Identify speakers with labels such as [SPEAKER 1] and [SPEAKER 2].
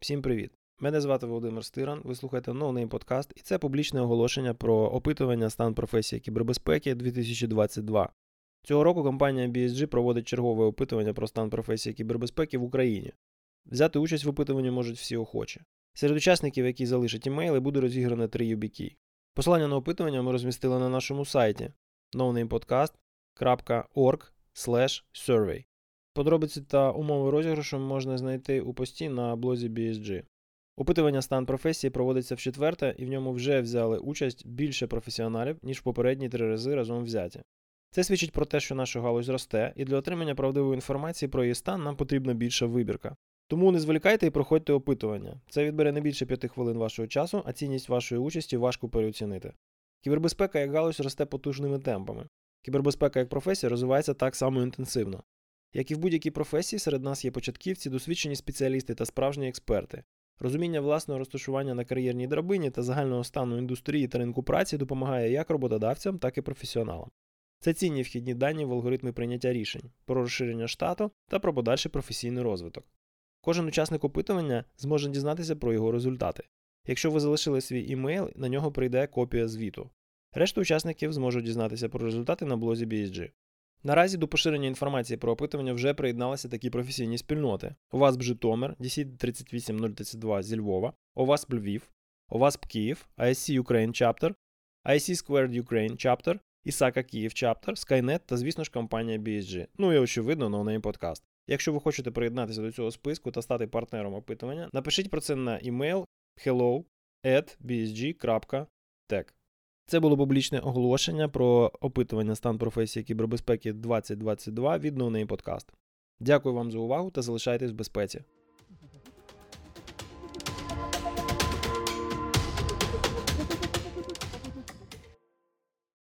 [SPEAKER 1] Всім привіт! Мене звати Володимир Стиран, ви слухаєте No Подкаст, і це публічне оголошення про опитування стан професії кібербезпеки 2022. Цього року компанія BSG проводить чергове опитування про стан професії кібербезпеки в Україні. Взяти участь в опитуванні можуть всі охочі. Серед учасників, які залишать імейли, буде розіграно три юбіки. Посилання на опитування ми розмістили на нашому сайті nonamepodcast.org. Подробиці та умови розіграшу можна знайти у пості на блозі BSG. Опитування стан професії проводиться в четверте, і в ньому вже взяли участь більше професіоналів, ніж в попередні три рази разом взяті. Це свідчить про те, що наша галузь росте, і для отримання правдивої інформації про її стан нам потрібна більша вибірка. Тому не зволікайте і проходьте опитування. Це відбере не більше 5 хвилин вашого часу, а цінність вашої участі важко переоцінити. Кібербезпека як галузь росте потужними темпами. Кібербезпека як професія розвивається так само інтенсивно. Як і в будь-якій професії, серед нас є початківці, досвідчені спеціалісти та справжні експерти. Розуміння власного розташування на кар'єрній драбині та загального стану індустрії та ринку праці допомагає як роботодавцям, так і професіоналам. Це цінні вхідні дані в алгоритми прийняття рішень, про розширення штату та про подальший професійний розвиток. Кожен учасник опитування зможе дізнатися про його результати. Якщо ви залишили свій імейл, на нього прийде копія звіту. Решта учасників зможуть дізнатися про результати на блозі BSG. Наразі до поширення інформації про опитування вже приєдналися такі професійні спільноти: OWASP Житомир, DC 38032 зі Львова, OWASP Львів, OWASP Київ, ISC Ukraine Chapter, ISC Squared Ukraine Chapter, ISACA Київ Chapter, Skynet та, звісно ж, компанія BSG. Ну і очевидно, NoName подкаст. Якщо ви хочете приєднатися до цього списку та стати партнером опитування, напишіть про це на email hello at bsg.tech. Це було публічне оголошення про опитування стан професії кібербезпеки 2022 від NoName Podcast. Дякую вам за увагу та залишайтесь в безпеці.